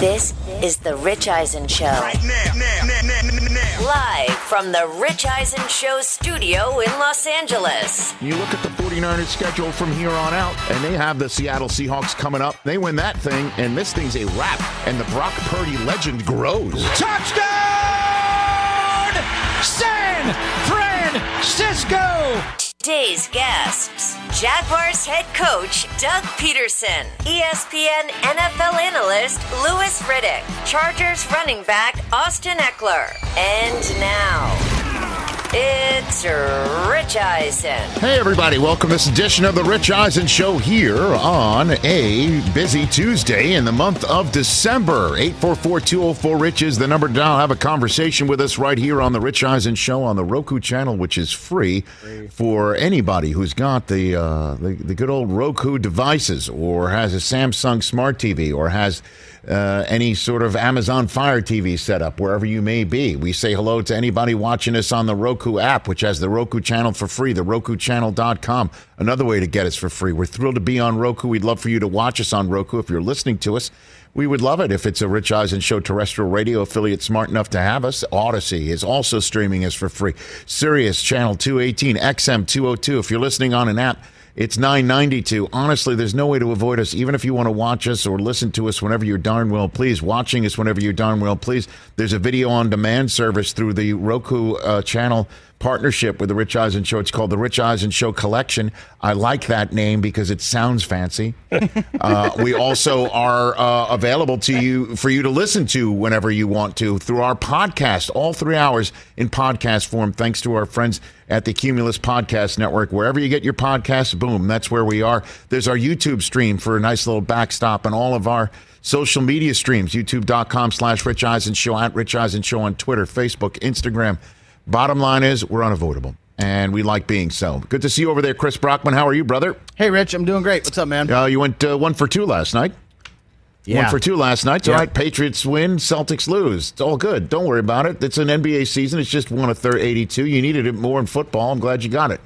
Ladies and gentlemen, This is the Rich Eisen Show. Right now, now, now, now, now. Live from the Rich Eisen Show studio in Los Angeles. You look at the 49ers schedule from here on out, and they have the Seattle Seahawks coming up. They win that thing, and this thing's a wrap, and the Brock Purdy legend grows. Touchdown! San Francisco! Today's guests Jaguars head coach Doug Pederson, ESPN NFL analyst Louis Riddick, Chargers running back Austin Ekeler, and now it's Rich Eisen. Hey, everybody, welcome to this edition of the Rich Eisen Show here on a busy Tuesday in the month of December. 844 204 Rich is the number to dial. Have a conversation with us right here on the Rich Eisen Show on the Roku channel, which is free, for anybody who's got the, uh, the, the good old Roku devices or has a Samsung Smart TV or has uh, any sort of Amazon Fire TV setup, wherever you may be. We say hello to anybody watching us on the Roku app, which has the Roku channel for free, the RokuChannel.com. Another way to get us for free. We're thrilled to be on Roku. We'd love for you to watch us on Roku if you're listening to us. We would love it if it's a Rich Eisen Show terrestrial radio affiliate smart enough to have us. Odyssey is also streaming us for free. Sirius Channel 218, XM 202. If you're listening on an app, it's 992. Honestly, there's no way to avoid us. Even if you want to watch us or listen to us whenever you're darn well please, watching us whenever you're darn well please, there's a video on demand service through the Roku uh, channel partnership with the Rich Eisen Show. It's called the Rich Eisen Show Collection. I like that name because it sounds fancy. uh, we also are uh, available to you for you to listen to whenever you want to through our podcast, all three hours in podcast form, thanks to our friends at the Cumulus Podcast Network. Wherever you get your podcasts, boom, that's where we are. There's our YouTube stream for a nice little backstop and all of our social media streams, youtube.com slash Rich Eisen Show, at Rich Eisen Show on Twitter, Facebook, Instagram. Bottom line is we're unavoidable. And we like being so. Good to see you over there, Chris Brockman. How are you, brother? Hey, Rich, I'm doing great. What's up, man? Uh, you went uh, one for two last night. Yeah. One for two last night. It's all Yeah. right. Patriots win, Celtics lose. It's all good. Don't worry about it. It's an NBA season. It's just one of third 82. You needed it more in football. I'm glad you got it.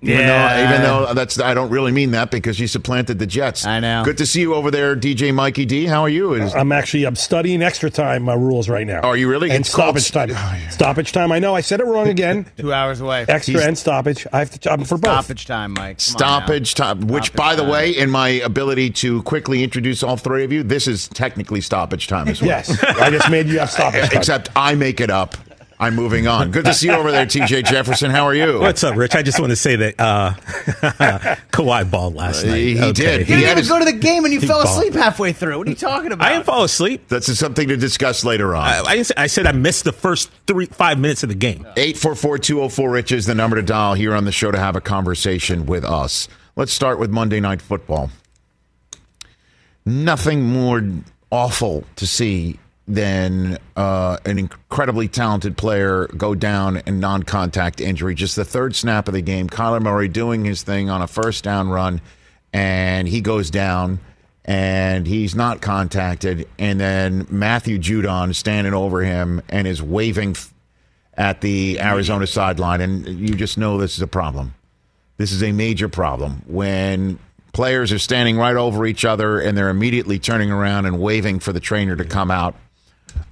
Even Yeah. though, even though that's, I don't really mean that because you supplanted the Jets. I know. Good to see you over there, DJ Mikey D. How are you? Is, I'm actually I'm studying extra time uh, rules right now. Are you really? And It's called stoppage st- time. Oh, yeah. Stoppage time. I know I said it wrong again. Two hours away. extra He's- and stoppage. I have to. I'm for both. Stoppage time, Mike. Come Stoppage time, which, Stoppage by the time. way, in my ability to quickly introduce all three of you, this is technically stoppage time as well. Yes, I just made you have stoppage time. Except I make it up. I'm moving on. Good to see you over there, TJ Jefferson. How are you? What's up, Rich? I just want to say that uh, Kawhi balled last night. He- he did. You He didn't had even his- go to the game and you He fell balled. asleep halfway through. What are you talking about? I didn't fall asleep. That's something to discuss later on. I, I, I said I missed the first three five minutes of the game. 844-204 Rich is the number to dial here on the show to have a conversation with us. Let's start with Monday Night Football. Nothing more awful to see than uh, an incredibly talented player go down in non-contact injury. Just the third snap of the game, Kyler Murray doing his thing on a first down run, and he goes down and he's not contacted. And then Matthew Judon standing over him and is waving at the Arizona sideline, and you just know this is a problem. This is a major problem when players are standing right over each other and they're immediately turning around and waving for the trainer to come out.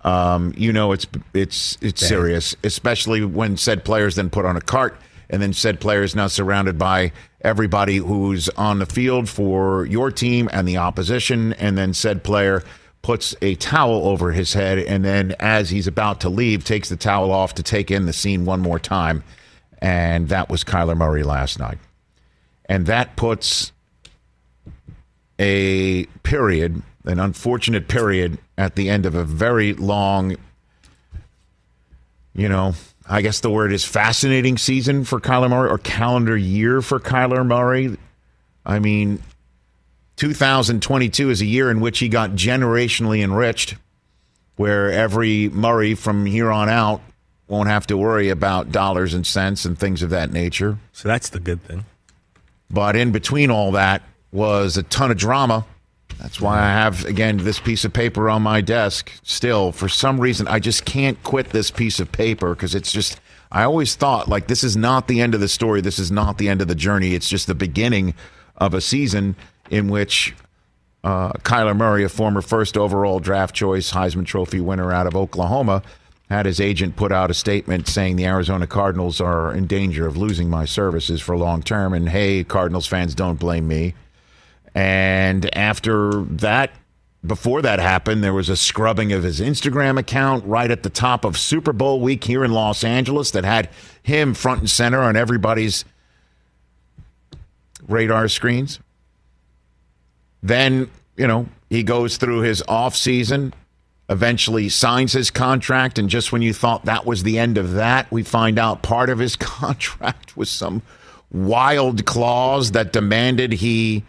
Um, you know it's it's it's serious, especially when said players then put on a cart and then said player is now surrounded by everybody who's on the field for your team and the opposition, and then said player puts a towel over his head, and then as he's about to leave, takes the towel off to take in the scene one more time, and that was Kyler Murray last night, and that puts a period, an unfortunate period at the end of a very long, you know, I guess the word is fascinating season for Kyler Murray or calendar year for Kyler Murray. I mean, 2022 is a year in which he got generationally enriched, where every Murray from here on out won't have to worry about dollars and cents and things of that nature. So that's the good thing. But in between all that was a ton of drama. That's why I have, again, this piece of paper on my desk still. For some reason, I just can't quit this piece of paper because it's just, I always thought, like, this is not the end of the story. This is not the end of the journey. It's just the beginning of a season in which uh, Kyler Murray, a former first overall draft choice Heisman Trophy winner out of Oklahoma, had his agent put out a statement saying the Arizona Cardinals are in danger of losing my services for long term. And hey, Cardinals fans, don't blame me. And after that, before that happened, there was a scrubbing of his Instagram account right at the top of Super Bowl week here in Los Angeles that had him front and center on everybody's radar screens. Then, you know, he goes through his off season, eventually signs his contract, and just when you thought that was the end of that, we find out part of his contract was some wild clause that demanded he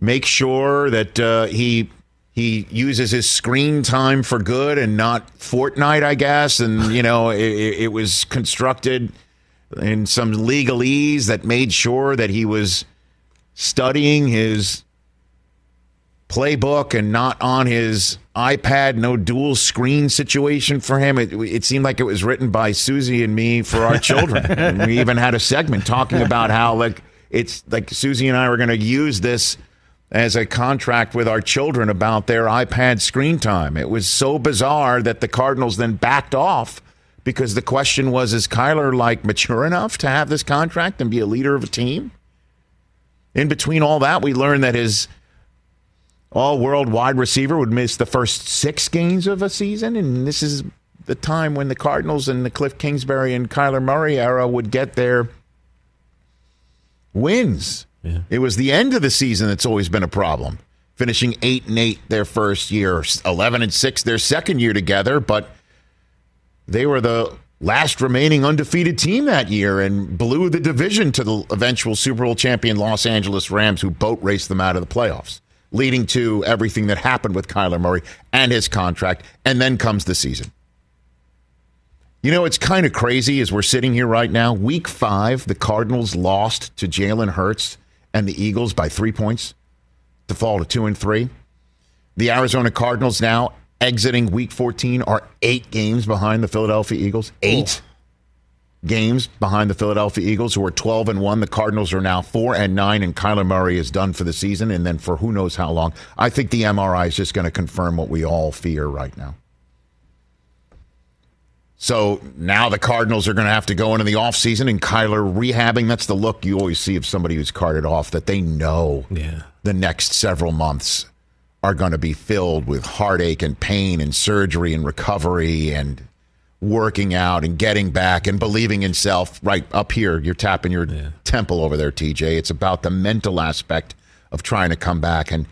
make sure that uh, he he uses his screen time for good and not Fortnite, I guess. And you know, it, it was constructed in some legalese that made sure that he was studying his playbook and not on his iPad, no dual screen situation for him. It, it seemed like it was written by Susie and me for our children. and we even had a segment talking about how like it's like Susie and I were going to use this as a contract with our children about their iPad screen time. It was so bizarre that the Cardinals then backed off because the question was is Kyler like mature enough to have this contract and be a leader of a team? In between all that, we learned that his all world wide receiver would miss the first six games of a season. And this is the time when the Cardinals and the Cliff Kingsbury and Kyler Murray era would get their wins. Yeah. It was the end of the season that's always been a problem. Finishing eight and eight their first year, eleven and six their second year together, but they were the last remaining undefeated team that year and blew the division to the eventual Super Bowl champion Los Angeles Rams, who boat raced them out of the playoffs, leading to everything that happened with Kyler Murray and his contract. And then comes the season. You know, it's kind of crazy as we're sitting here right now. Week five, the Cardinals lost to Jalen Hurts and the Eagles by three points to fall to two and three. The Arizona Cardinals now exiting week 14 are eight games behind the Philadelphia Eagles. Eight games behind the Philadelphia Eagles, who are 12 and 1. The Cardinals are now 4 and 9, and Kyler Murray is done for the season, and then for who knows how long. I think the MRI is just going to confirm what we all fear right now. So now the Cardinals are going to have to go into the offseason and Kyler rehabbing. That's the look you always see of somebody who's carted off, that they know Yeah. the next several months are going to be filled with heartache and pain and surgery and recovery and working out and getting back and believing in self right up here you're tapping your temple over there TJ it's about the mental aspect of trying to come back and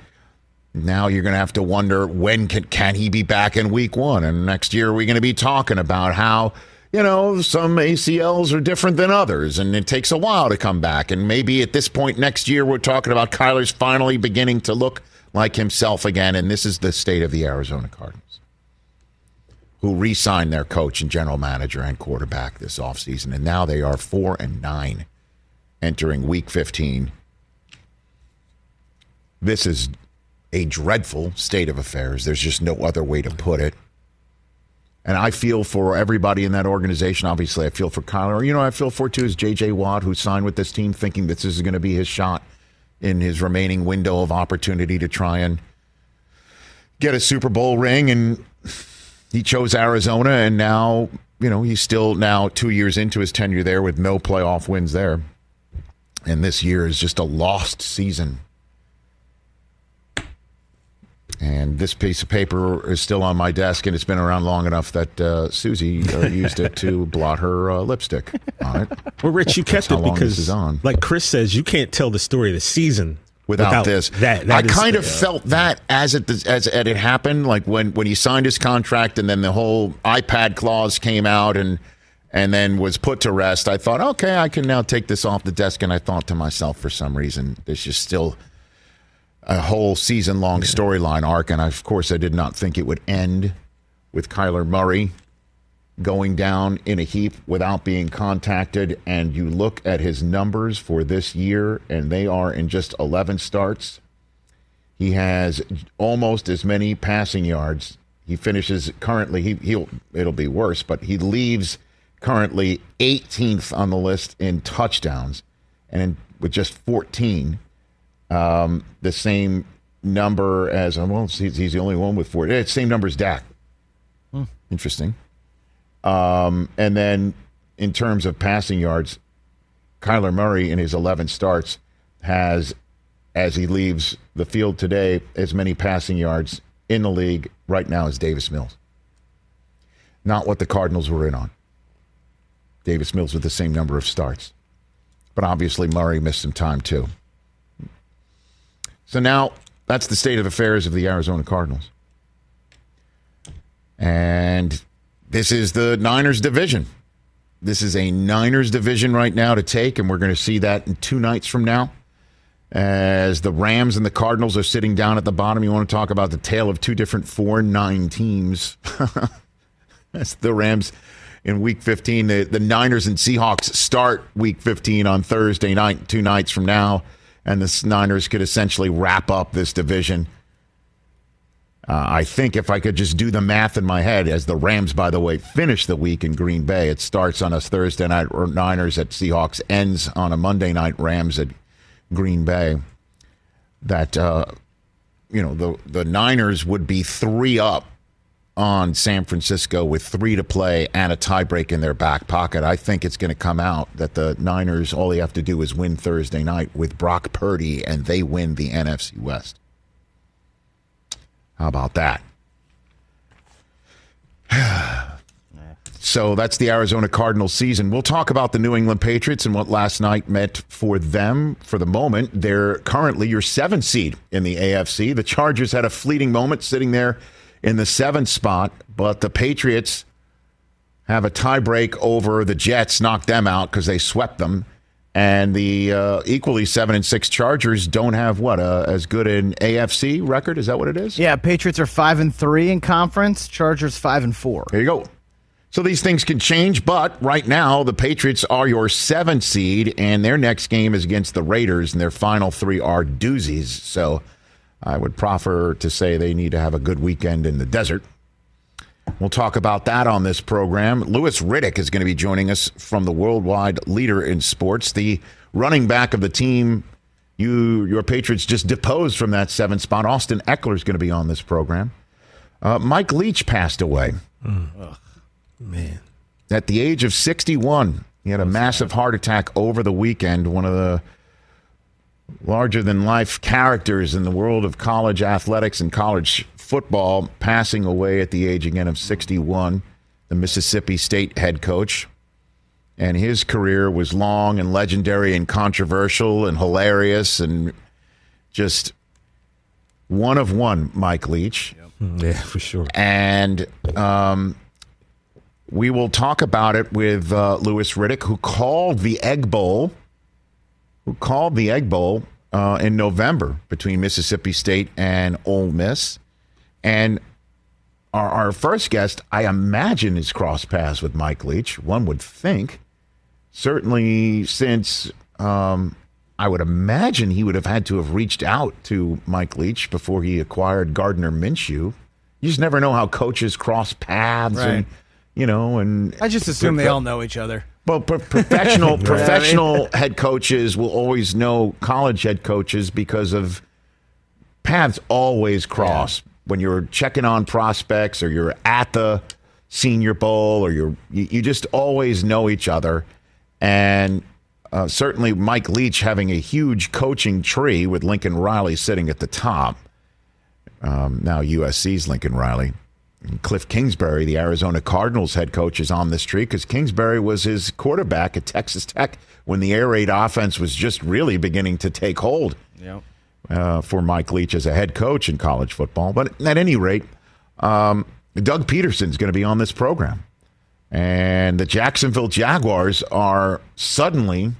now you're going to have to wonder when can can he be back in week 1 and next year we're going to be talking about how you know some ACLs are different than others and it takes a while to come back. And maybe at this point next year we're talking about Kyler's finally beginning to look like himself again and this is the state of the Arizona Cardinals who re-signed their coach and general manager and quarterback this offseason. And now they are 4 and 9 entering week 15 this is a dreadful state of affairs there's just no other way to put it and I feel for everybody in that organization. Obviously, I feel for Kyler. You know, I feel for too is J.J. Watt, who signed with this team, thinking this is going to be his shot in his remaining window of opportunity to try and get a Super Bowl ring, and he chose Arizona, and now you know, he's still now two years into his tenure there with no playoff wins there. And this year is just a lost season. And this piece of paper is still on my desk, and it's been around long enough that uh, Susie uh, used it to blot her uh, lipstick on it. Well, Rich, you kept it this because, is on. like Chris says, you can't tell the story of the season without, this. That, I that is- kind of felt that as it as it happened, like when when he signed his contract, and then the whole iPad clause came out, and and then was put to rest. I thought, okay, I can now take this off the desk, and I thought to myself, for some reason, there's just still a whole season long storyline arc, and I, of course, I did not think it would end with Kyler Murray going down in a heap without being contacted. And you look at his numbers for this year, and they are in just 11 starts. He has almost as many passing yards. He finishes currently. He, he'll it'll be worse, but he leaves currently 18th on the list in touchdowns, and in, with just 14, um, the same number as well. He's, he's the only one with four. It's same number as Dak. Interesting. Um, and then in terms of passing yards, Kyler Murray in his 11 starts has, as he leaves the field today, as many passing yards in the league right now as Davis Mills. Not what the Cardinals were in on. Davis Mills with the same number of starts. But obviously, Murray missed some time too. So now that's the state of affairs of the Arizona Cardinals. And this is the Niners division. This is a Niners division right now to take, and we're going to see that in two nights from now. As the Rams and the Cardinals are sitting down at the bottom, you want to talk about the tale of two different 4 9 teams. That's the Rams in week 15. The, the Niners and Seahawks start week 15 on Thursday night, two nights from now. And the Niners could essentially wrap up this division. Uh, I think if I could just do the math in my head, as the Rams, by the way, finish the week in Green Bay, it starts on a Thursday night or Niners at Seahawks, ends on a Monday night Rams at Green Bay. That uh, you know the the Niners would be three up on San Francisco with three to play and a tiebreak in their back pocket. I think it's going to come out that the Niners all they have to do is win Thursday night with Brock Purdy, and they win the NFC West. How about that? So that's the Arizona Cardinals season. We'll talk about the New England Patriots and what last night meant for them. For the moment, they're currently your seventh seed in the AFC. The Chargers had a fleeting moment sitting there in the seventh spot, but the Patriots have a tiebreak over the Jets, knocked them out because they swept them. And the uh, equally seven and six Chargers don't have what uh, as good an AFC record. Is that what it is? Yeah, Patriots are five and three in conference. Chargers five and four. There you go. So these things can change, but right now the Patriots are your seventh seed, and their next game is against the Raiders, and their final three are doozies. So I would proffer to say they need to have a good weekend in the desert. We'll talk about that on this program. Louis Riddick is going to be joining us from the worldwide leader in sports, the running back of the team. You, your Patriots just deposed from that seventh spot. Austin Ekeler is going to be on this program. Uh, Mike Leach passed away Man. at the age of 61. He had a massive heart attack over the weekend. One of the larger than life characters in the world of college athletics and college football, passing away at the age again of 61. The Mississippi State head coach. And his career was long and legendary and controversial and hilarious and just one of one, Mike Leach. Yeah, for sure. And um, we will talk about it with uh, Louis Riddick, who called the Egg Bowl, who called the Egg Bowl uh, in November between Mississippi State and Ole Miss. And our, our first guest, I imagine, is cross paths with Mike Leach. One would think, certainly since um, I would imagine he would have had to have reached out to Mike Leach before he acquired Gardner Minshew. You just never know how coaches cross paths, and you know, and I just assume they all know each other. Well, pro- professional professional head coaches will always know college head coaches because of paths always cross when you're checking on prospects or you're at the Senior Bowl or you're, you, you just always know each other. And uh, certainly Mike Leach having a huge coaching tree with Lincoln Riley sitting at the top. Um, now USC's Lincoln Riley. Cliff Kingsbury, the Arizona Cardinals head coach, is on this tree because Kingsbury was his quarterback at Texas Tech when the air raid offense was just really beginning to take hold Yep. uh, for Mike Leach as a head coach in college football. But at any rate, um, Doug Pederson's going to be on this program. And the Jacksonville Jaguars are suddenly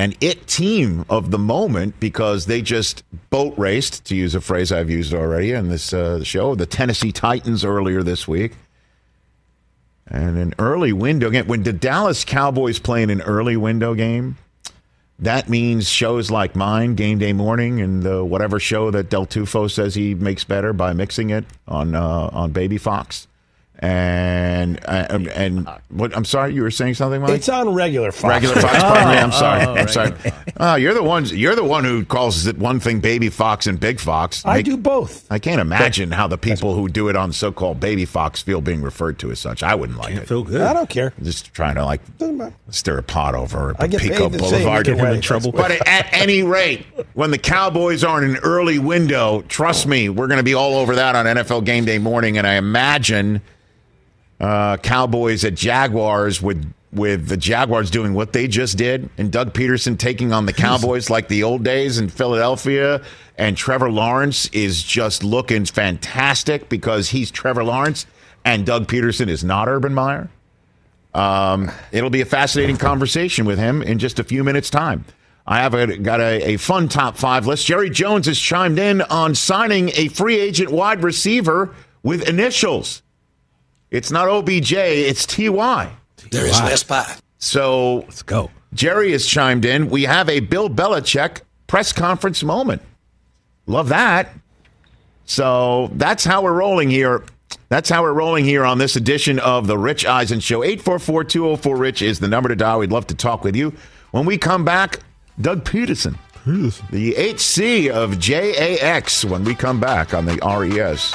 an it team of the moment because they just boat raced, to use a phrase I've used already in this uh, show, the Tennessee Titans earlier this week. And an early window game. When the Dallas Cowboys play in an early window game, that means shows like mine, Game Day Morning, and the whatever show that Del Tufo says he makes better by mixing it on uh, on Baby Fox. And uh, um, and, and what? I'm sorry, you were saying something, Mike. It's on regular Fox. Regular Fox. Pardon oh, me. I'm sorry. I'm sorry. Oh, you're the ones. You're the one who calls it one thing, Baby Fox and Big Fox. I Make- do both. I can't imagine how the people who do it on so-called Baby Fox feel being referred to as such. I wouldn't like Can't it. feel good. I don't care. I'm Just trying to like stir a pot over I get Pico paid Boulevard. either way. in trouble. But at any rate, when the Cowboys are in an early window, trust me, we're going to be all over that on NFL Game Day morning. And I imagine uh, Cowboys at Jaguars with with the Jaguars doing what they just did, and Doug Pederson taking on the Cowboys like the old days in Philadelphia, and Trevor Lawrence is just looking fantastic because he's Trevor Lawrence, and Doug Pederson is not Urban Meyer. Um, it'll be a fascinating conversation with him in just a few minutes' time. I have a, got a, a fun top five list. Jerry Jones has chimed in on signing a free agent wide receiver with initials. It's not OBJ, it's TY. There is less pie. So Let's go. Jerry has chimed in. We have a Bill Belichick press conference moment. Love that. So that's how we're rolling here. That's how we're rolling here on this edition of the Rich Eisen Show. 844 204 Rich is the number to dial. We'd love to talk with you. When we come back, Doug Pederson, the HC of JAX, when we come back on the RES.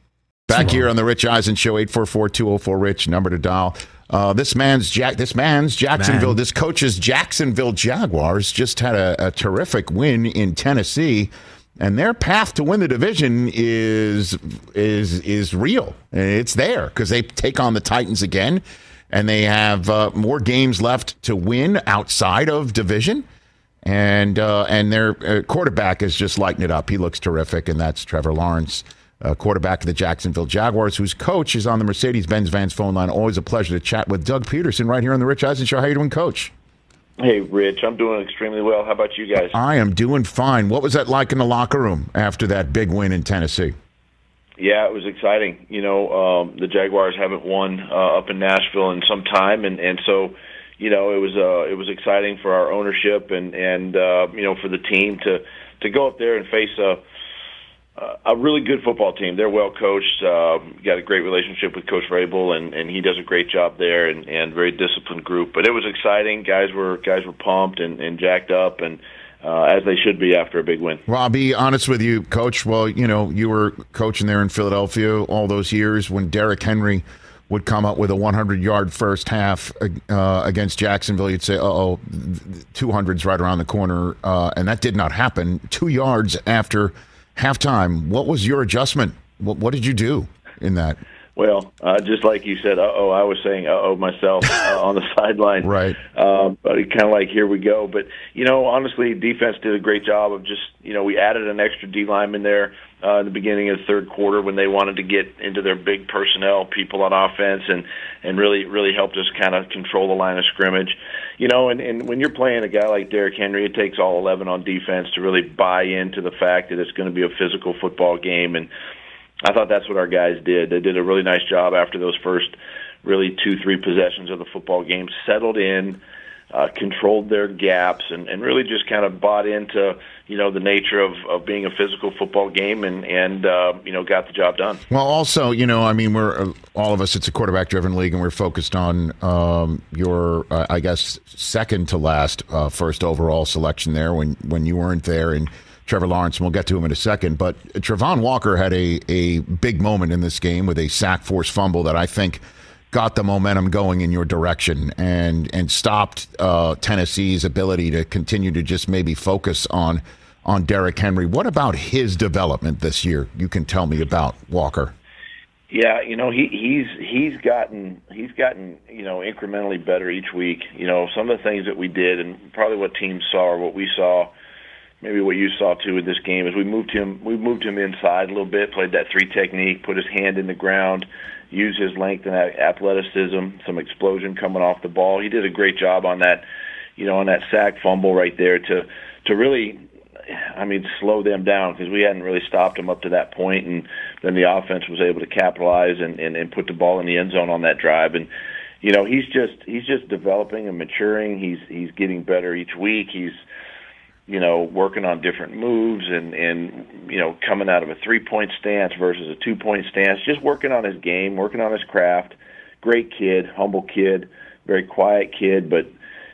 Back here on the Rich Eisen Show, 844-204-RICH, number to dial. Uh, this man's Jack. This man's Jacksonville. Man. This coach's Jacksonville Jaguars just had a, a terrific win in Tennessee, and their path to win the division is is is real. It's there because they take on the Titans again, and they have uh, more games left to win outside of division. And uh, and their uh, quarterback is just lighting it up. He looks terrific, and that's Trevor Lawrence, uh, quarterback of the Jacksonville Jaguars, whose coach is on the Mercedes-Benz Vans phone line. Always a pleasure to chat with Doug Pederson right here on the Rich Eisen Show. How you doing, Coach? Hey, Rich, I'm doing extremely well. How about you guys? I am doing fine. What was that like in the locker room after that big win in Tennessee? Yeah, it was exciting. You know, um, the Jaguars haven't won uh, up in Nashville in some time, and and so, you know, it was uh, it was exciting for our ownership and and uh, you know for the team to to go up there and face a a really good football team. They're well coached. Uh, got a great relationship with Coach Vrabel, and, and he does a great job there, and, and very disciplined group. But it was exciting. Guys were guys were pumped and, and jacked up, and uh, as they should be after a big win. Well, I'll be honest with you, Coach. Well, you know, you were coaching there in Philadelphia all those years when Derrick Henry would come up with a 100 yard first half uh, against Jacksonville. You'd say, oh, 200's right around the corner. Uh, and that did not happen. Two yards after halftime. What was your adjustment? What, what did you do in that? Well, uh, just like you said, uh oh, I was saying uh oh myself uh, on the sideline. Right. Um, but kind of like here we go. But you know, honestly, defense did a great job of just you know we added an extra D lineman there uh, in the beginning of the third quarter when they wanted to get into their big personnel people on offense and and really really helped us kind of control the line of scrimmage. You know, and, and when you're playing a guy like Derrick Henry, it takes all 11 on defense to really buy into the fact that it's going to be a physical football game and I thought that's what our guys did. They did a really nice job after those first really two, three possessions of the football game, settled in, uh, controlled their gaps, and, and really just kind of bought into you know the nature of, of being a physical football game, and and uh, you know got the job done. Well, also you know I mean we're uh, all of us it's a quarterback driven league, and we're focused on um, your uh, I guess second to last uh, first overall selection there when when you weren't there and Trevor Lawrence, and we'll get to him in a second. But Travon Walker had a, a big moment in this game with a sack force fumble that I think got the momentum going in your direction and and stopped uh, Tennessee's ability to continue to just maybe focus on on Derrick Henry. What about his development this year? You can tell me about Walker. Yeah, you know he he's he's gotten he's gotten you know incrementally better each week. You know some of the things that we did and probably what teams saw or what we saw maybe what you saw too in this game is we moved him we moved him inside a little bit, played that three technique, put his hand in the ground, used his length and athleticism, some explosion coming off the ball. He did a great job on that, you know, on that sack fumble right there to to really I mean, slow them down because we hadn't really stopped them up to that point, and then the offense was able to capitalize and, and, and put the ball in the end zone on that drive. And you know, he's just he's just developing and maturing. He's he's getting better each week. He's you know, working on different moves and and you know, coming out of a three point stance versus a two point stance, just working on his game, working on his craft. Great kid, humble kid, very quiet kid, but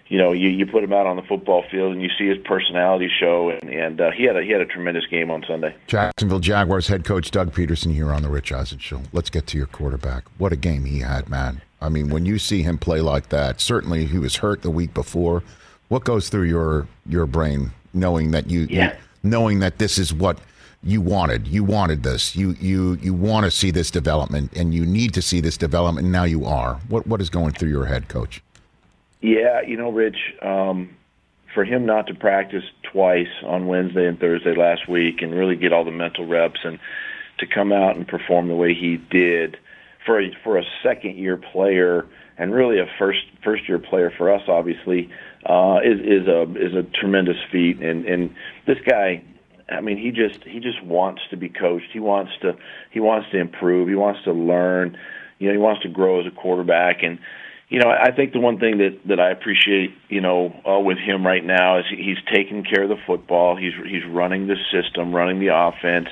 you know, you you put him out on the football field and you see his personality show, and and uh, he had a he had a tremendous game on Sunday. Jacksonville Jaguars head coach Doug Pederson here on the Rich Eisen show. Let's get to your quarterback. What a game he had, man! I mean, when you see him play like that, certainly he was hurt the week before. What goes through your your brain knowing that you, yeah. you knowing that this is what you wanted. You wanted this. You you you want to see this development, and you need to see this development. And now you are. What what is going through your head, Coach? Yeah, you know, Rich. Um, for him not to practice twice on Wednesday and Thursday last week, and really get all the mental reps, and to come out and perform the way he did for a, for a second year player, and really a first first year player for us, obviously uh, is is a is a tremendous feat. And and this guy, I mean, he just he just wants to be coached. He wants to he wants to improve. He wants to learn. You know, he wants to grow as a quarterback. And you know, I think the one thing that that I appreciate, you know, uh, with him right now is he's taking care of the football. He's he's running the system, running the offense.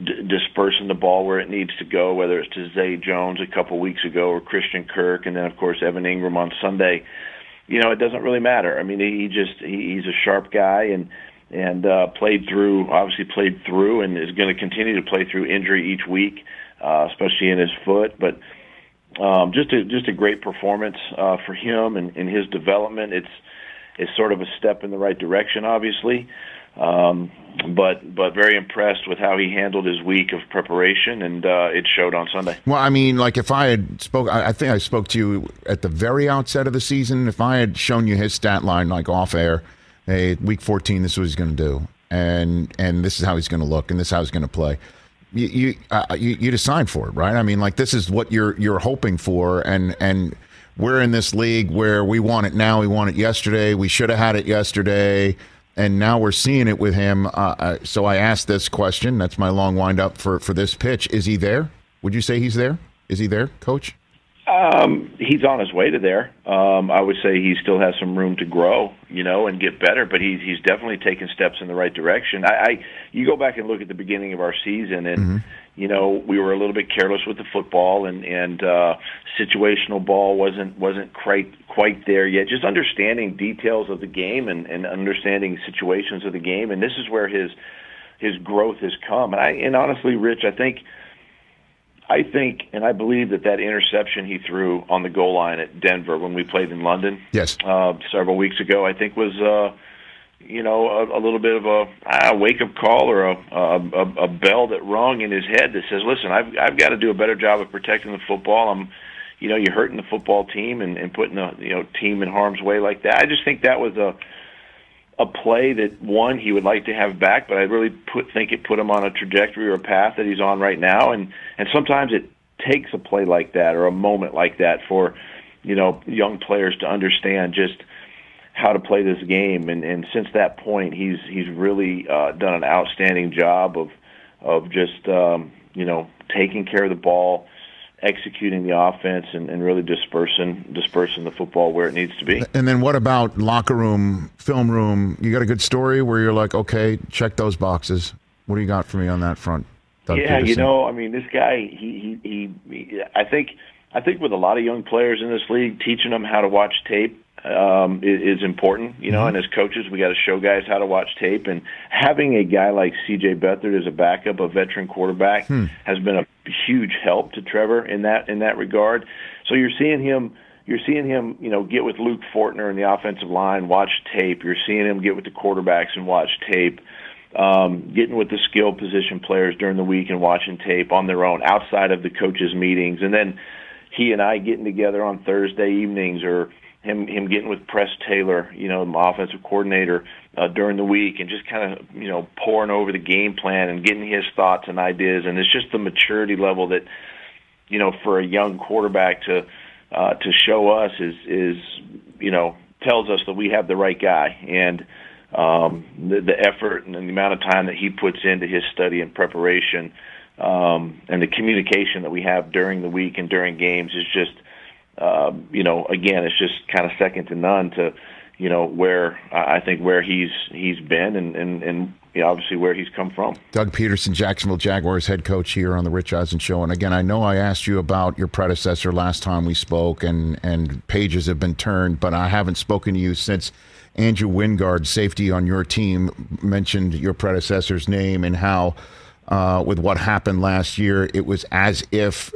D- dispersing the ball where it needs to go, whether it's to Zay Jones a couple weeks ago or Christian Kirk, and then of course Evan Engram on Sunday you know, it doesn't really matter. I mean, he just he, he's a sharp guy and and uh, played through, obviously played through, and is going to continue to play through injury each week, uh, especially in his foot. But um, just a just a great performance uh, for him and in his development. It's it's sort of a step in the right direction, obviously. Um, but but very impressed with how he handled his week of preparation, and uh, it showed on Sunday. Well, I mean, like if I had spoke, I, I think I spoke to you at the very outset of the season. If I had shown you his stat line, like off air, hey, week fourteen, this is what he's going to do, and and this is how he's going to look, and this is how he's going to play. You you, uh, you you'd have for it, right? I mean, like this is what you're you're hoping for, and and we're in this league where we want it now, we want it yesterday, we should have had it yesterday and now we're seeing it with him. Uh, uh, so I asked this question. That's my long wind up for for this pitch. Is he there? Would you say he's there? Is he there, Coach? Um, he's on his way to there. Um, I would say he still has some room to grow, you know, and get better. But he's he's definitely taking steps in the right direction. I, I you go back and look at the beginning of our season, and mm-hmm. You know we were a little bit careless with the football, and and uh, situational ball wasn't wasn't quite quite there yet. Just understanding details of the game and and understanding situations of the game, and this is where his his growth has come. And I and honestly, Rich, I think I think and I believe that that interception he threw on the goal line at Denver when we played in London, yes, uh, several weeks ago, I think was. Uh, you know, a, a little bit of a, a wake up call or a, a a bell that rung in his head that says, "Listen, I've I've got to do a better job of protecting the football. I'm, you know, you're hurting the football team and, and putting the you know team in harm's way like that." I just think that was a a play that one he would like to have back, but I really put think it put him on a trajectory or a path that he's on right now. And and sometimes it takes a play like that or a moment like that for you know young players to understand just how to play this game. And and since that point, he's he's really uh, done an outstanding job of of just um, you know taking care of the ball executing the offense and, and really dispersing dispersing the football where it needs to be. And then what about locker room, film room? You got a good story where you're like, okay, check those boxes. What do you got for me on that front? Doug yeah, Pederson? you know, I mean, this guy, he, he, he, I think, I think with a lot of young players in this league, teaching them how to watch tape um, is, is important. You know, mm-hmm. and as coaches, we got to show guys how to watch tape. And having a guy like C.J. Beathard as a backup, a veteran quarterback, hmm. has been a huge help to Trevor in that in that regard. So you're seeing him. You're seeing him, you know, get with Luke Fortner in the offensive line, watch tape. You're seeing him get with the quarterbacks and watch tape. Um, getting with the skill position players during the week and watching tape on their own outside of the coaches' meetings, and then he and I getting together on Thursday evenings or him him getting with Press Taylor, you know, my offensive coordinator, uh, during the week, and just kind of you know pouring over the game plan and getting his thoughts and ideas. And it's just the maturity level that you know for a young quarterback to uh, to show us is is you know tells us that we have the right guy and. Um, the, the effort and the amount of time that he puts into his study and preparation, um, and the communication that we have during the week and during games is just um, you know, again, it's just kind of second to none to, you know, where I think where he's he's been and and and obviously where he's come from. Doug Pederson, Jacksonville Jaguars head coach here on the Rich Eisen show. And again, I know I asked you about your predecessor last time we spoke, and and pages have been turned, but I haven't spoken to you since. Andrew Wingard, safety on your team, mentioned your predecessor's name and how, uh, with what happened last year, it was as if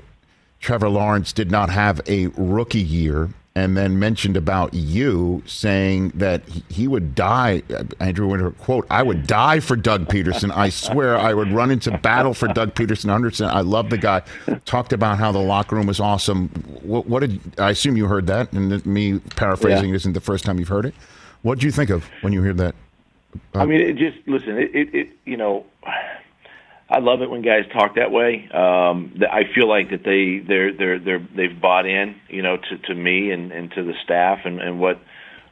Trevor Lawrence did not have a rookie year and then mentioned about you saying that he would die. Andrew Wingard quote, I would die for Doug Pederson. I swear I would run into battle for Doug Pederson 100%. I love the guy. Talked about how the locker room was awesome. What, what did I assume you heard that? And me paraphrasing yeah. isn't the first time you've heard it. What do you think of when you hear that? Uh, I mean, it just listen. It, it, it you know I love it when guys talk that way. Um, I feel like that they they're they're they're they've bought in, you know, to to me and and to the staff and and what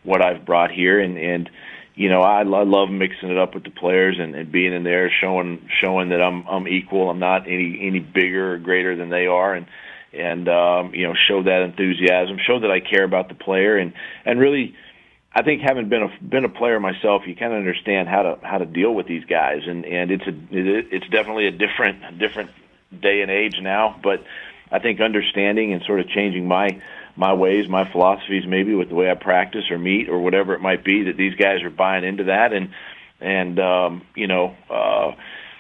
what I've brought here and and you know I, I love mixing it up with the players and, and being in there showing showing that I'm I'm equal. I'm not any any bigger or greater than they are and and um, you know show that enthusiasm, show that I care about the player and and really I think having been a been a player myself, you kind of understand how to how to deal with these guys, and and it's a it, it's definitely a different different day and age now. But I think understanding and sort of changing my my ways, my philosophies, maybe with the way I practice or meet or whatever it might be, that these guys are buying into that, and and um, you know, uh,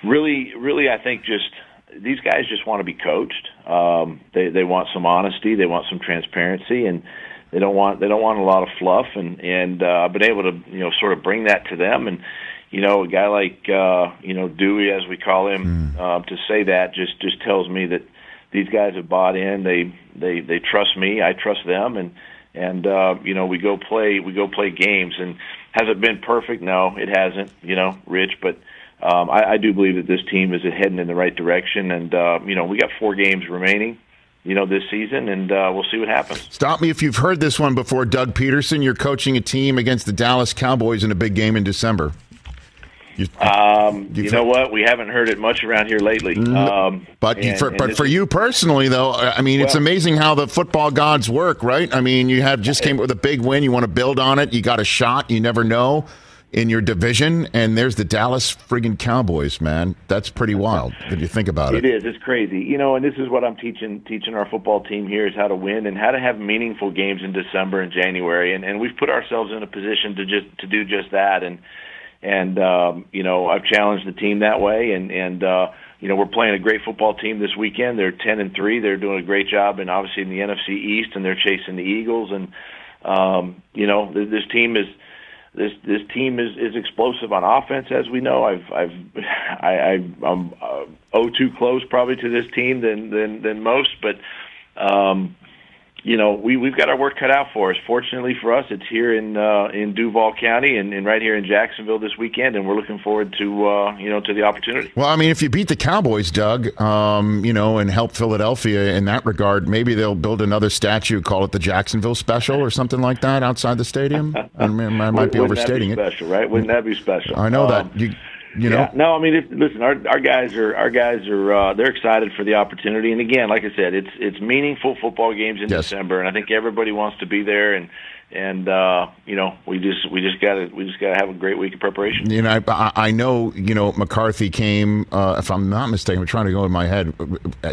really, really, I think just these guys just want to be coached. Um, they they want some honesty, they want some transparency, and they don't want they don't want a lot of fluff, and and uh, I've been able to you know sort of bring that to them, and you know, a guy like uh, you know Dewey, as we call him, uh, to say that just just tells me that these guys have bought in. They they they trust me. I trust them, and and uh, you know we go play we go play games. And has it been perfect? No, it hasn't. You know, Rich, but. Um, I, I do believe that this team is heading in the right direction, and uh, you know we got four games remaining you know, this season, and uh, we'll see what happens. Stop me if you've heard this one before, Doug Pederson. You're coaching a team against the Dallas Cowboys in a big game in December. You, um, you know what? We haven't heard it much around here lately. Um, but and, for, but for you personally, though, I mean, well, it's amazing how the football gods work, right? I mean, you have just came up with a big win. You want to build on it. You got a shot. You never know in your division, and there's the Dallas friggin' Cowboys, man. That's pretty wild when you think about it. It is. It's crazy, you know. And this is what I'm teaching teaching our football team here is how to win and how to have meaningful games in December and January. And and we've put ourselves in a position to just to do just that. And and um, you know, I've challenged the team that way. And and uh, you know, we're playing a great football team this weekend. They're ten and three. They're doing a great job, and obviously in the NFC East, and they're chasing the Eagles. And um, you know, this team is this this team is is explosive on offense, as we know. I've I've I, I I'm uh, oh too close probably to this team than than than most, but um, you know, we we've got our work cut out for us. Fortunately for us, it's here in uh, in Duval County and, and right here in Jacksonville this weekend, and we're looking forward to uh, you know to the opportunity. Well, I mean, if you beat the Cowboys, Doug, um, you know, and help Philadelphia in that regard, maybe they'll build another statue, call it the Jacksonville Special or something like that outside the stadium. I, mean, I might be overstating it. special, right? Wouldn't that be special? I know Um, that you. You know, yeah. No, I mean, it, listen, our our guys are our guys are uh, they're excited for the opportunity, and again, like I said, it's it's meaningful football games in Yes. December, and I think everybody wants to be there, and and uh, you know, we just we just got to we just got to have a great week of preparation. You know, I- I, I know, you know, McCarthy came, uh, if I'm not mistaken, I'm trying to go in my head,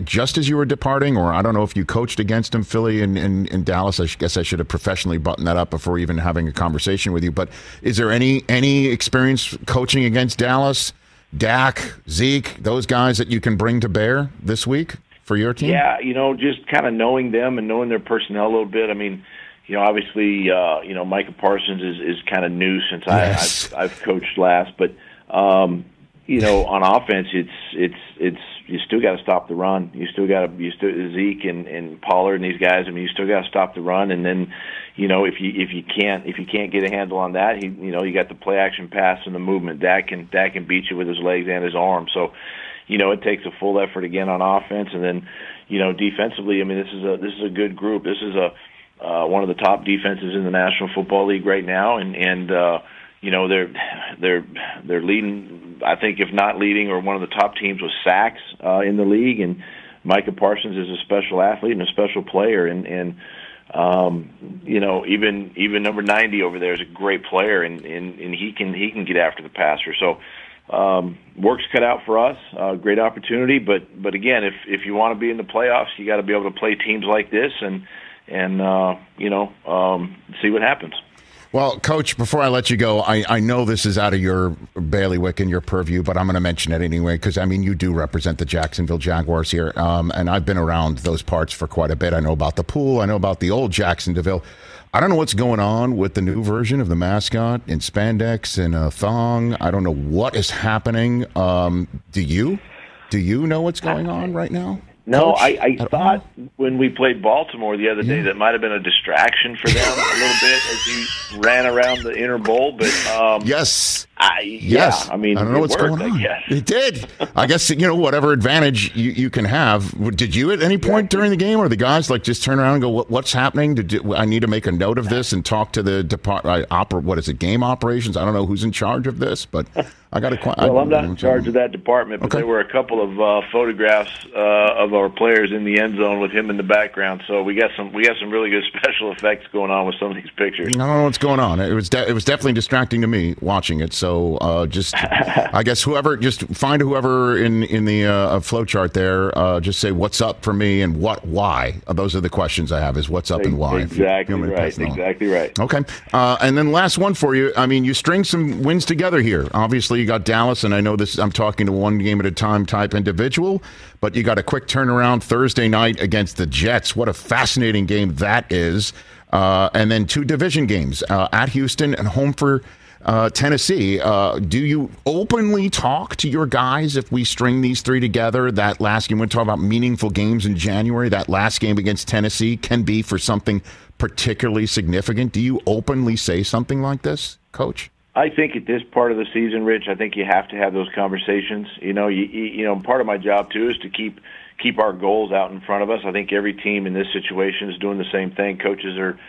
just as you were departing, or I don't know if you coached against him, Philly and in, in, Dallas. I guess I should have professionally buttoned that up before even having a conversation with you. But is there any any experience coaching against Dallas, Dak, Zeke, those guys that you can bring to bear this week for your team? Yeah, you know, just kind of knowing them and knowing their personnel a little bit. I mean, you know, obviously, uh, you know, Micah Parsons is, is kind of new since Yes. I, I've, I've coached last, but um, you know, on offense, it's it's it's you still got to stop the run. You still got to you still Zeke and, and Pollard and these guys. I mean, you still got to stop the run, and then you know if you if you can't if you can't get a handle on that, he you know you got the play action pass and the movement. That can that can beat you with his legs and his arms. So you know, it takes a full effort again on offense, and then, you know, defensively. I mean, this is a this is a good group. This is a uh, one of the top defenses in the National Football League right now, and and uh, you know they're they're they're leading. I think if not leading, or one of the top teams with sacks uh, in the league. And Micah Parsons is a special athlete and a special player, and and um, you know even even number ninety over there is a great player, and and, and he can he can get after the passer. So um, work's cut out for us. Uh, great opportunity, but but again, if if you want to be in the playoffs, you got to be able to play teams like this and and uh, you know um, see what happens. Well, Coach, before I let you go, I, I know this is out of your bailiwick and your purview, but I'm going to mention it anyway because I mean you do represent the Jacksonville Jaguars here, um, and I've been around those parts for quite a bit. I know about the pool, I know about the old Jacksonville. I don't know what's going on with the new version of the mascot in spandex and a thong. I don't know what is happening. Um, do you? Do you know what's going on right now? No? I, I thought when we played Baltimore the other day that might have been a distraction for them a little bit as he ran around the inner bowl. But um, Yes. I, Yes. yeah, I mean, I don't know what's worked, going on. It did. I guess you know whatever advantage you, you can have. Did you at any point during the game, or the guys like just turn around and go, what, "What's happening? Did you, I need to make a note of this and talk to the department? Uh, oper- what is it? Game operations? I don't know who's in charge of this, but I got to. Well, I'm not in charge of that department, but Okay. there were a couple of uh, photographs uh, of our players in the end zone with him in the background. So we got some we got some really good special effects going on with some of these pictures. I don't know what's going on. It was de- it was definitely distracting to me watching it. So uh, just I guess whoever just find whoever in in the uh, flow chart there. Uh, just say what's up for me and what why. Uh, those are the questions I have. Is what's up and why. Exactly you want me to right. Exactly right. Okay. Uh, and then last one for you. I mean, you string some wins together here. Obviously, you got Dallas, and I know this. I'm talking to one game at a time type individual, but you got a quick turnaround Thursday night against the Jets. What a fascinating game that is. Uh, and then two division games uh, at Houston and home for uh, Tennessee. Uh, do you openly talk to your guys if we string these three together? That last game, we talk about meaningful games in January. That last game against Tennessee can be for something particularly significant. Do you openly say something like this, Coach? I think at this part of the season, Rich, I think you have to have those conversations. You know, you, you know, part of my job too is to keep keep our goals out in front of us. I think every team in this situation is doing the same thing. Coaches are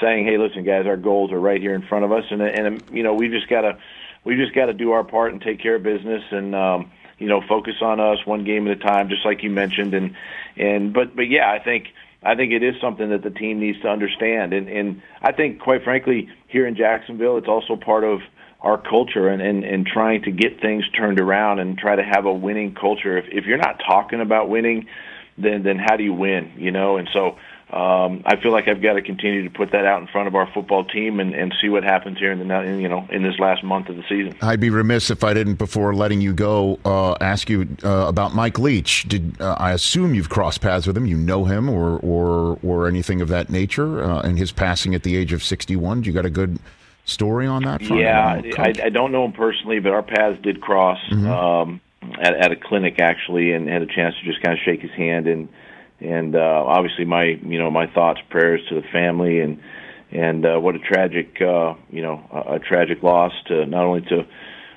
saying, "Hey, listen, guys, our goals are right here in front of us," and and you know, we just gotta we just got to do our part and take care of business and. um you know, focus on us one game at a time, just like you mentioned, and and but but yeah, I think I think it is something that the team needs to understand. And, and I think, quite frankly, here in Jacksonville, it's also part of our culture and, and, and trying to get things turned around and try to have a winning culture. If, if you're not talking about winning, then, then how do you win, you know? And so um, I feel like I've got to continue to put that out in front of our football team and, and see what happens here in the you know in this last month of the season. I'd be remiss if I didn't, before letting you go, uh, ask you uh, about Mike Leach. Did uh, I assume you've crossed paths with him? You know him, or or or anything of that nature? Uh, and his passing at the age of sixty-one. You got a good story on that? Front? Yeah, I, I, don't know him personally, but our paths did cross mm-hmm. um, at, at a clinic actually, and had a chance to just kind of shake his hand and and uh, obviously my you know my thoughts prayers to the family and and uh, what a tragic uh, you know a, a tragic loss to not only to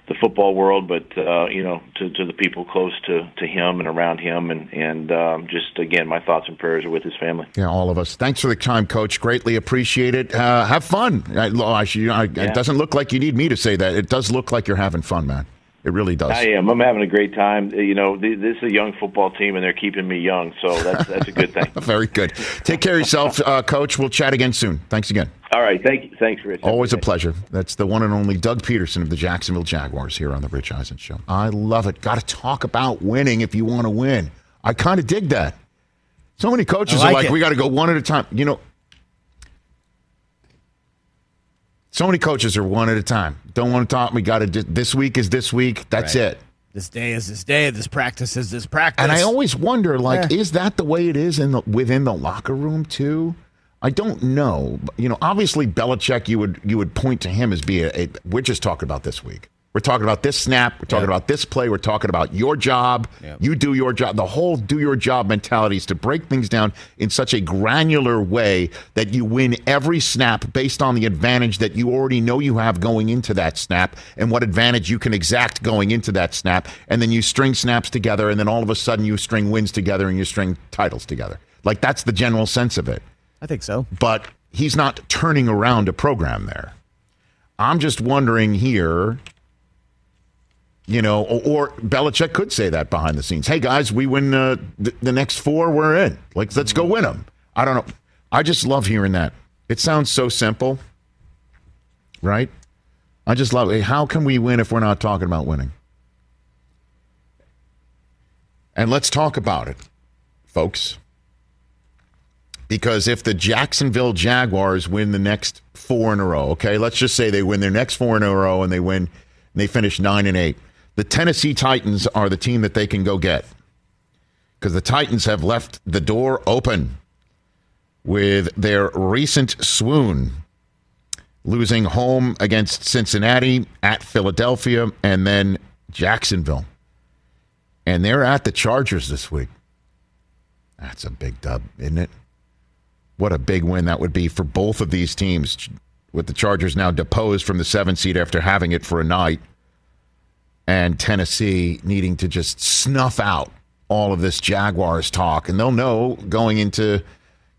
the football world but uh, you know to, to the people close to, to him and around him and and um, just again my thoughts and prayers are with his family. Yeah, all of us. Thanks for the time, Coach. Greatly appreciate it. Uh, have fun. I, I, I, yeah. It doesn't look like you need me to say that. It does look like you're having fun, man. It really does. I am. I'm having a great time. You know, this is a young football team, and they're keeping me young, so that's that's a good thing. Very good. Take care of yourself, uh, Coach. We'll chat again soon. Thanks again. All right. Thank you. Thanks, Rich. Always a pleasure. That's the one and only Doug Pederson of the Jacksonville Jaguars here on the Rich Eisen Show. I love it. Got to talk about winning if you want to win. I kind of dig that. So many coaches like are like, it. we got to go one at a time. You know, So many coaches are one at a time. Don't want to talk. We got to. This week is this week. That's right. it. This day is this day. This practice is this practice. And I always wonder, like, yeah. is that the way it is in the within the locker room too? I don't know. You know, obviously Belichick, you would you would point to him as being. A, we're just talking about this week. We're talking about this snap. We're talking yep. about this play. We're talking about your job. Yep. You do your job. The whole do your job mentality is to break things down in such a granular way that you win every snap based on the advantage that you already know you have going into that snap and what advantage you can exact going into that snap. And then you string snaps together, and then all of a sudden you string wins together and you string titles together. Like that's the general sense of it. I think so. But he's not turning around a program there. I'm just wondering here you know, or, or, Belichick could say that behind the scenes. Hey guys, we win uh, the, the next four, we're in. Like, let's go win them. I don't know. I just love hearing that. It sounds so simple, right? I just love it. How can we win if we're not talking about winning? And let's talk about it, folks. Because if the Jacksonville Jaguars win the next four in a row, okay, let's just say they win their next four in a row and they win, and they finish nine and eight. The Tennessee Titans are the team that they can go get because the Titans have left the door open with their recent swoon, losing home against Cincinnati, at Philadelphia, and then Jacksonville. And they're at the Chargers this week. That's a big dub, isn't it? What a big win that would be for both of these teams, with the Chargers now deposed from the seventh seed after having it for a night and Tennessee needing to just snuff out all of this Jaguars talk. And they'll know going into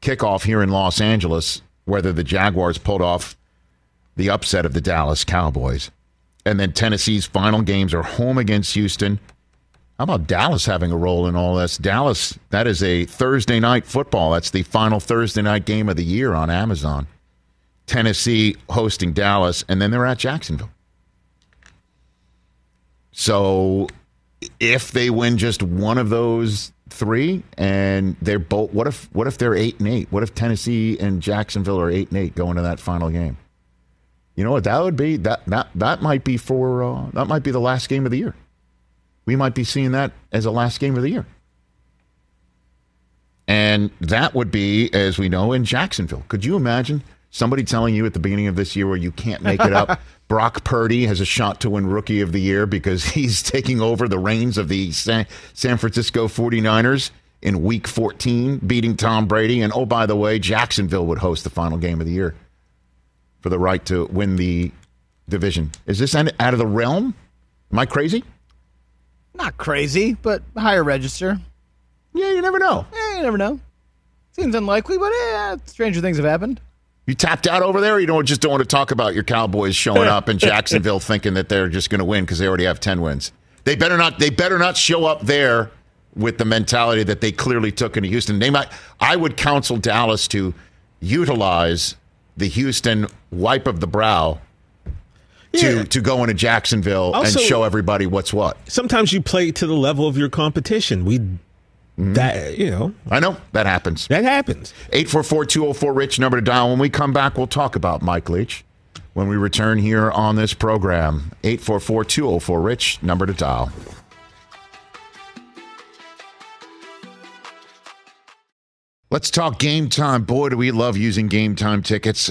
kickoff here in Los Angeles whether the Jaguars pulled off the upset of the Dallas Cowboys. And then Tennessee's final games are home against Houston. How about Dallas having a role in all this? Dallas, that is a Thursday night football. That's the final Thursday night game of the year on Amazon. Tennessee hosting Dallas, and then they're at Jacksonville. So if they win just one of those three and they're both what if what if they're eight and eight? What if Tennessee and Jacksonville are eight and eight going to that final game? You know what that would be? That that that might be for uh, that might be the last game of the year. We might be seeing that as a last game of the year. And that would be, as we know, in Jacksonville. Could you imagine Somebody telling you at the beginning of this year where you can't make it up. Brock Purdy has a shot to win Rookie of the Year because he's taking over the reins of the San, San Francisco 49ers in week 14, beating Tom Brady. And oh, by the way, Jacksonville would host the final game of the year for the right to win the division. Is this out of the realm? Am I crazy? Not crazy, but higher register. Yeah, you never know. Yeah, you never know. Seems unlikely, but yeah, stranger things have happened. You tapped out over there. Or you don't just don't want to talk about your Cowboys showing up in Jacksonville thinking that they're just going to win because they already have ten wins. They better not. They better not show up there with the mentality that they clearly took into Houston. They might. I would counsel Dallas to utilize the Houston wipe of the brow to Yeah. to go into Jacksonville Also- and show everybody what's what. Sometimes you play to the level of your competition. We Mm-hmm. that you know I know that happens. that happens. 844-204 Rich number to dial. When we come back, we'll talk about Mike Leach when we return here on this program. 844-204 Rich number to dial. Let's talk game time. Boy, do we love using game time tickets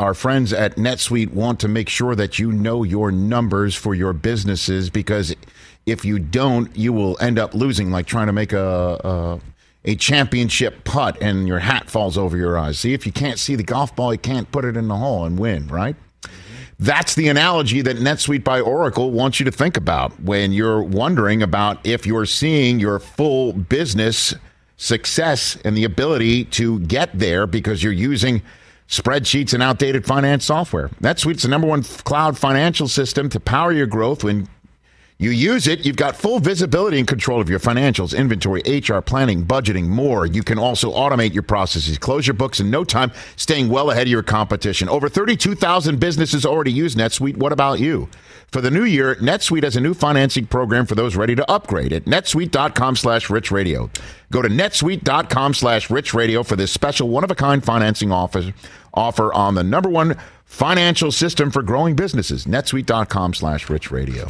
Our friends at NetSuite want to make sure that you know your numbers for your businesses because if you don't, you will end up losing, like trying to make a, a a championship putt and your hat falls over your eyes. See, if you can't see the golf ball, you can't put it in the hole and win, right? That's the analogy that NetSuite by Oracle wants you to think about when you're wondering about if you're seeing your full business success and the ability to get there because you're using spreadsheets and outdated finance software. NetSuite's the number one cloud financial system to power your growth when you use it, you've got full visibility and control of your financials, inventory, HR, planning, budgeting, more. You can also automate your processes, close your books in no time, staying well ahead of your competition. Over 32,000 businesses already use NetSuite. What about you? For the new year, NetSuite has a new financing program for those ready to upgrade at netsuite.com slash rich radio. Go to netsuite.com slash rich radio for this special one-of-a-kind financing offer, offer on the number one financial system for growing businesses, netsuite.com slash rich radio.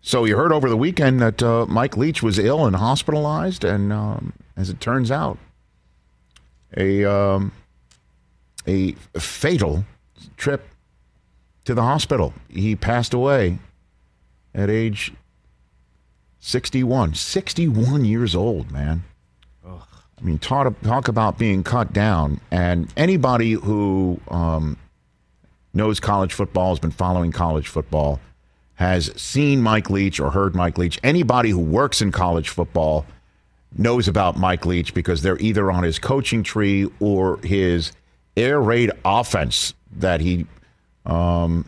So you heard over the weekend that uh, Mike Leach was ill and hospitalized, and um, as it turns out, a um, a fatal trip to the hospital. He passed away at age 61. 61 years old, man. I mean, talk, talk about being cut down. And anybody who um, knows college football, has been following college football, has seen Mike Leach or heard Mike Leach. Anybody who works in college football knows about Mike Leach because they're either on his coaching tree or his air raid offense that he um,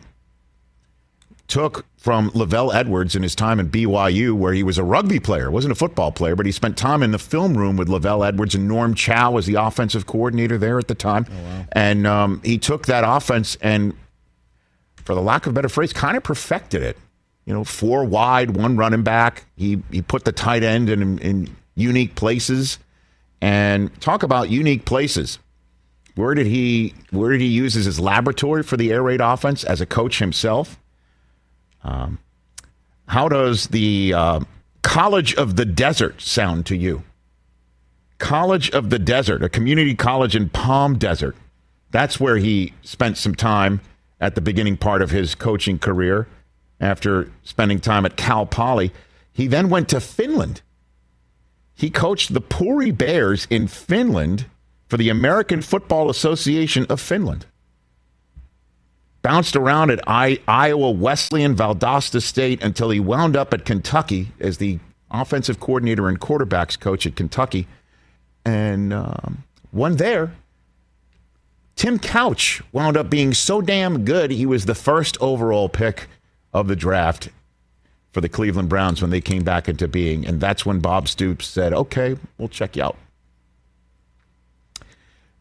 took from LaVell Edwards in his time at BYU, where he was a rugby player, wasn't a football player, but he spent time in the film room with LaVell Edwards and Norm Chow was the offensive coordinator there at the time. And um, he took that offense and, for the lack of a better phrase, kind of perfected it. You know, four wide, one running back. He he put the tight end in, in unique places. And talk about unique places. Where did he where did he use as his laboratory for the air raid offense as a coach himself? Um, how does the uh, College of the Desert sound to you? College of the Desert, a community college in Palm Desert. That's where he spent some time at the beginning part of his coaching career after spending time at Cal Poly. He then went to Finland. He coached the Pori Bears in Finland for the American Football Association of Finland bounced around at I- Iowa Wesleyan, Valdosta State until he wound up at Kentucky as the offensive coordinator and quarterbacks coach at Kentucky, and um, won there. Tim Couch wound up being so damn good, he was the first overall pick of the draft for the Cleveland Browns when they came back into being. And that's when Bob Stoops said, okay, we'll check you out.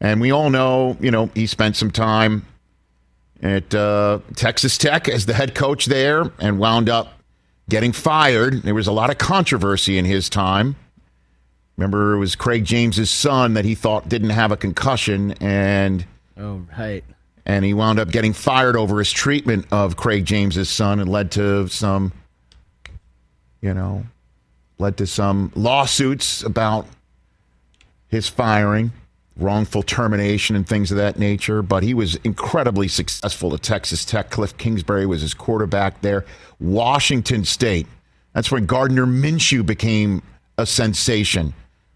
And we all know, you know, he spent some time at uh, Texas Tech as the head coach there and wound up getting fired. There was a lot of controversy in his time. Remember, it was Craig James's son that he thought didn't have a concussion, and Oh, right. and he wound up getting fired over his treatment of Craig James's son, and led to some, you know, led to some lawsuits about his firing, wrongful termination, and things of that nature. But he was incredibly successful at Texas Tech. Cliff Kingsbury was his quarterback there. Washington State. That's when Gardner Minshew became a sensation.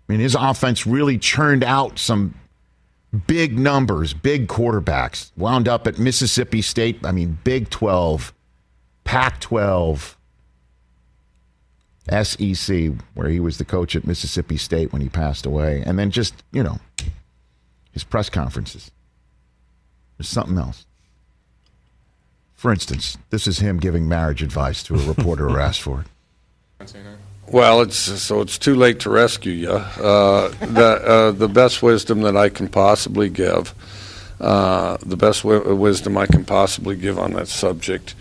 I mean, his offense really churned out some big numbers, big quarterbacks. Wound up at Mississippi State. I mean, Big 12, Pac 12, SEC, where he was the coach at Mississippi State when he passed away. And then just, you know, his press conferences. There's something else. For instance, this is him giving marriage advice to a reporter who asked for it. Well, it's so it's too late to rescue you. Uh, the uh, the best wisdom that I can possibly give, uh, the best wi- wisdom I can possibly give on that subject,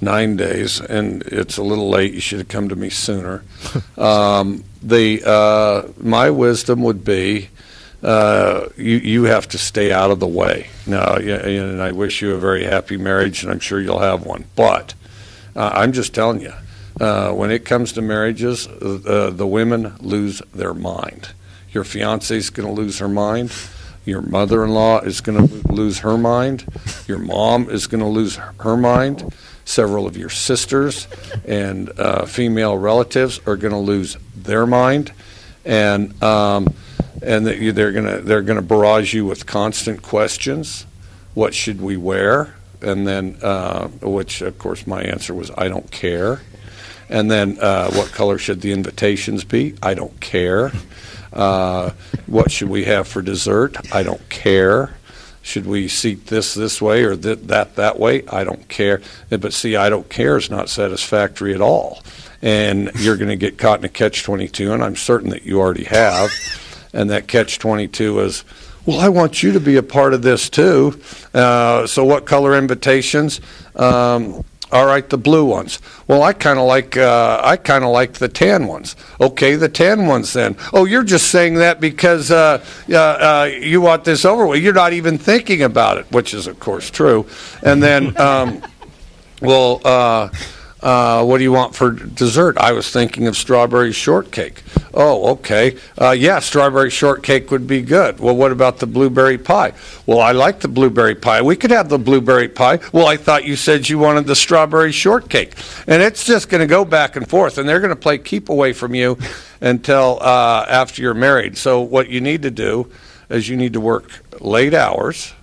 nine days, and it's a little late. You should have come to me sooner. Um, the uh, my wisdom would be. Uh, you you have to stay out of the way. Now, and I wish you a very happy marriage, and I'm sure you'll have one. But uh, I'm just telling you, uh, when it comes to marriages, uh, the women lose their mind. Your fiance is going to lose her mind. Your mother-in-law is going to lose her mind. Your mom is going to lose her mind. Several of your sisters and uh, female relatives are going to lose their mind, and um, and that they're going to they're to barrage you with constant questions. What should we wear? And then, uh, which of course my answer was, I don't care. And then, uh, what color should the invitations be? I don't care. Uh, what should we have for dessert? I don't care. Should we seat this this way or th- that that way? I don't care. But see, I don't care is not satisfactory at all. And you're going to get caught in a catch 22, and I'm certain that you already have. And that catch 22 is, well, I want you to be a part of this too. Uh, so, what color invitations? Um, all right, the blue ones. Well, I kind of like uh, I kind of like the tan ones. Okay, the tan ones then. Oh, you're just saying that because uh, uh, uh, you want this over with. You're not even thinking about it, which is of course true. And then, um, well, uh, what do you want for dessert? I was thinking of strawberry shortcake. Oh, okay. Uh, yeah, strawberry shortcake would be good. Well, what about the blueberry pie? Well, I like the blueberry pie. We could have the blueberry pie. Well, I thought you said you wanted the strawberry shortcake. And it's just going to go back and forth, and they're going to play keep away from you until uh, after you're married. So, what you need to do is you need to work late hours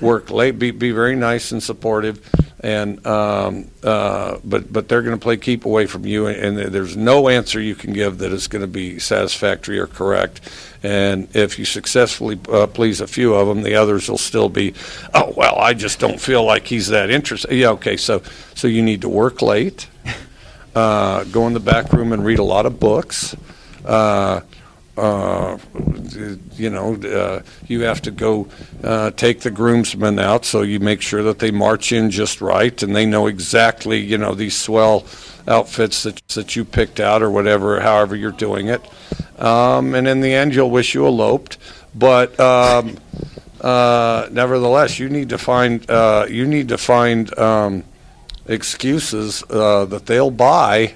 work late, be be very nice and supportive, and um, uh, but but they're going to play keep away from you, and, there's no answer you can give that is going to be satisfactory or correct. And if you successfully uh, please a few of them, the others will still be, oh well, I just don't feel like he's that interested. Yeah, okay, so so you need to work late, uh, go in the back room and read a lot of books. Uh, uh, you know, uh, you have to go uh, take the groomsmen out, so you make sure that they march in just right, and they know exactly, you know, these swell outfits that that you picked out or whatever, however you're doing it. Um, and in the end, you'll wish you eloped, but. Um, uh, nevertheless, you need to find uh, you need to find um, excuses uh, that they'll buy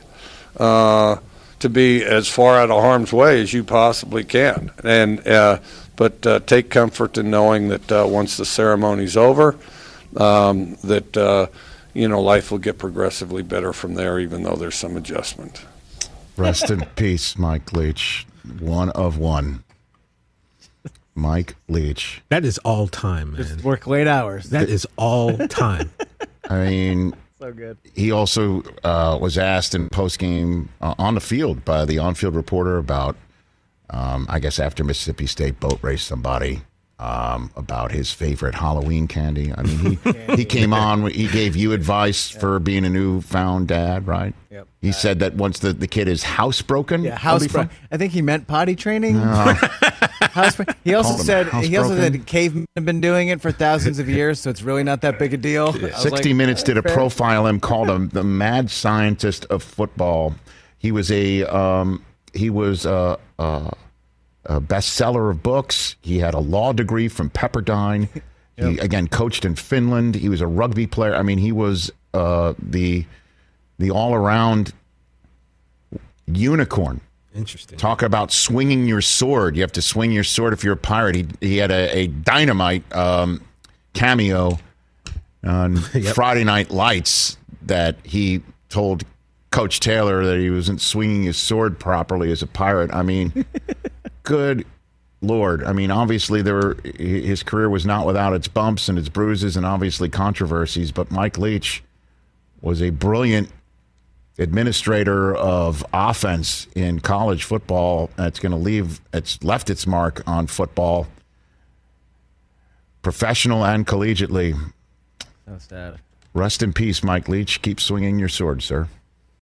to be as far out of harm's way as you possibly can. And uh, but uh, take comfort in knowing that uh, once the ceremony's over, um, that uh, you know life will get progressively better from there, even though there's some adjustment. Rest in peace, Mike Leach. One of one. Mike Leach. That is all time, man. Just work late hours. That is all time. I mean, so good. He also uh, was asked in post game uh, on the field by the on field reporter about, um, I guess, after Mississippi State boat raced somebody. Um, about his favorite Halloween candy. I mean, he, he came on. He gave you advice yep. for being a newfound dad, right? Yep. He uh, said that once the, the kid is housebroken. Yeah, housebroken. I think he meant potty training. Uh, he also said he also said cavemen have been doing it for thousands of years, so it's really not that big a deal. Yeah. Sixty like, Minutes did a profile him, called him the mad scientist of football. He was a um, he was a, a, a, bestseller of books. He had a law degree from Pepperdine. Yep. He again coached in Finland. He was a rugby player. I mean, he was uh, the the all around unicorn Interesting. Talk about swinging your sword. You have to swing your sword if you're a pirate. He, he had a, a dynamite um, cameo on yep. Friday Night Lights that he told Coach Taylor that he wasn't swinging his sword properly as a pirate. I mean, good lord. I mean, obviously there were, his career was not without its bumps and its bruises and obviously controversies, but Mike Leach was a brilliant administrator of offense in college football. It's going to leave. It's left its mark on football, professional and collegiately. So sad. Rest in peace, Mike Leach. Keep swinging your sword, sir.